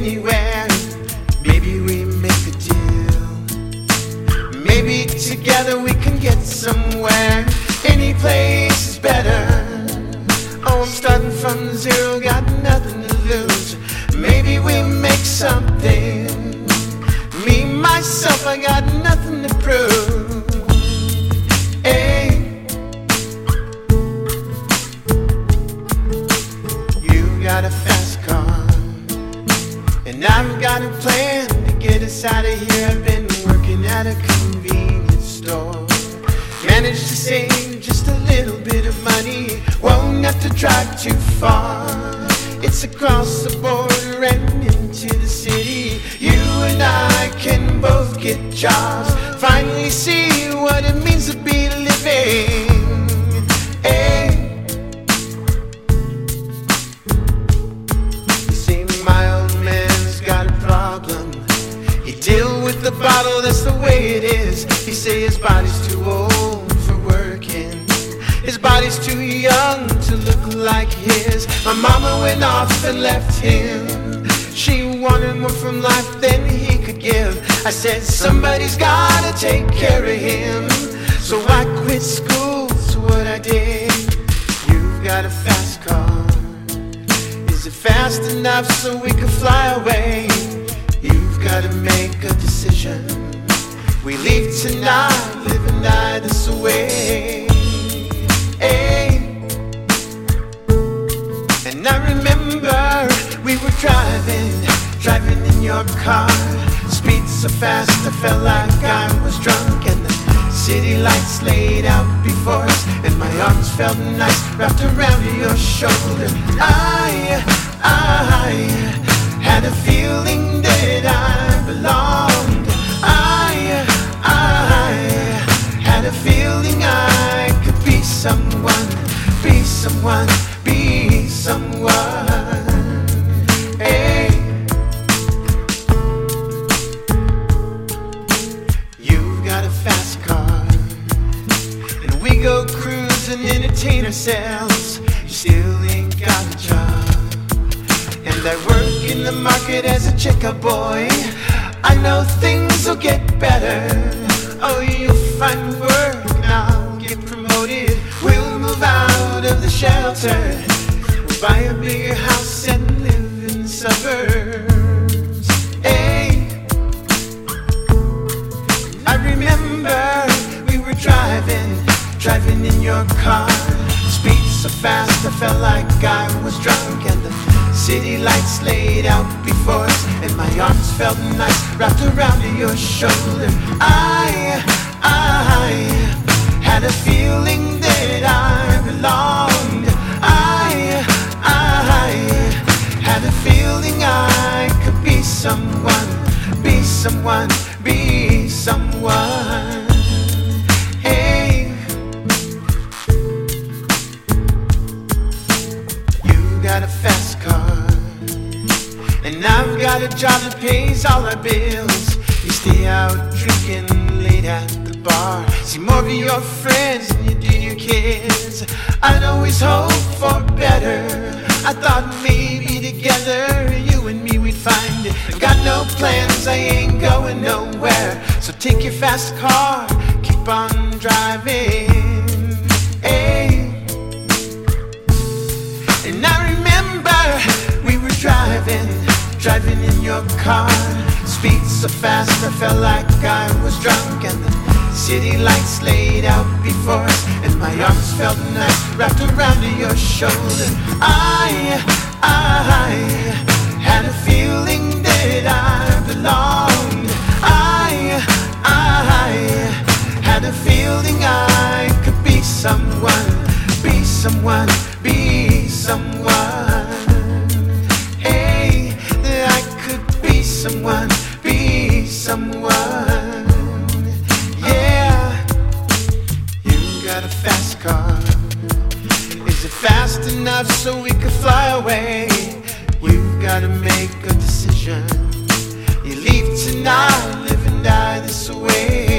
anywhere. Maybe we make a deal. Maybe together we can get somewhere. Any place is better. Oh, I'm starting from zero, got nothing to lose. Maybe we make something. Me, myself, I got nothing to prove. Out of here. I've been working at a convenience store. Managed to save just a little bit of money. Won't have to drive too far. It's across the border and into the city. You and I can both get jobs. Say his body's too old for working. His body's too young to look like his. My mama went off and left him. She wanted more from life than he could give. I said, somebody's gotta take care of him. So I quit school, that's what I did. You've got a fast car. Is it fast enough so we can fly away? You've got to make a decision. We leave tonight, live and die this way. And I remember we were driving, driving in your car. Speed so fast, I felt like I was drunk. And the city lights laid out before us. And my arms felt nice wrapped around your shoulder. I, I we go cruise and entertain ourselves. You still ain't got a job, and I work in the market as a checkout boy. I know things will get better. Oh, you'll find work and I'll get promoted. We'll move out of the shelter. We'll buy a bigger house car. Speed so fast, I felt like I was drunk, and the city lights laid out before us, and my arms felt nice wrapped around your shoulder. I, I had a feeling that I belonged. I, I had a feeling I could be someone, be someone, got a fast car, and I've got a job that pays all our bills. You stay out drinking late at the bar, see more of your friends than you do your kids. I'd always hope for better. I thought maybe together, you and me, we'd find it. I got no plans, I ain't going nowhere. So take your fast car, keep on driving. Driving in your car. Speed so fast, I felt like I was drunk. And the city lights laid out before us. And my arms felt nice wrapped around your shoulder. I, I had a feeling that I belonged. I, I had a feeling I could be someone, be someone, enough so we could fly away? We've gotta make a decision. You leave tonight, live and die this way.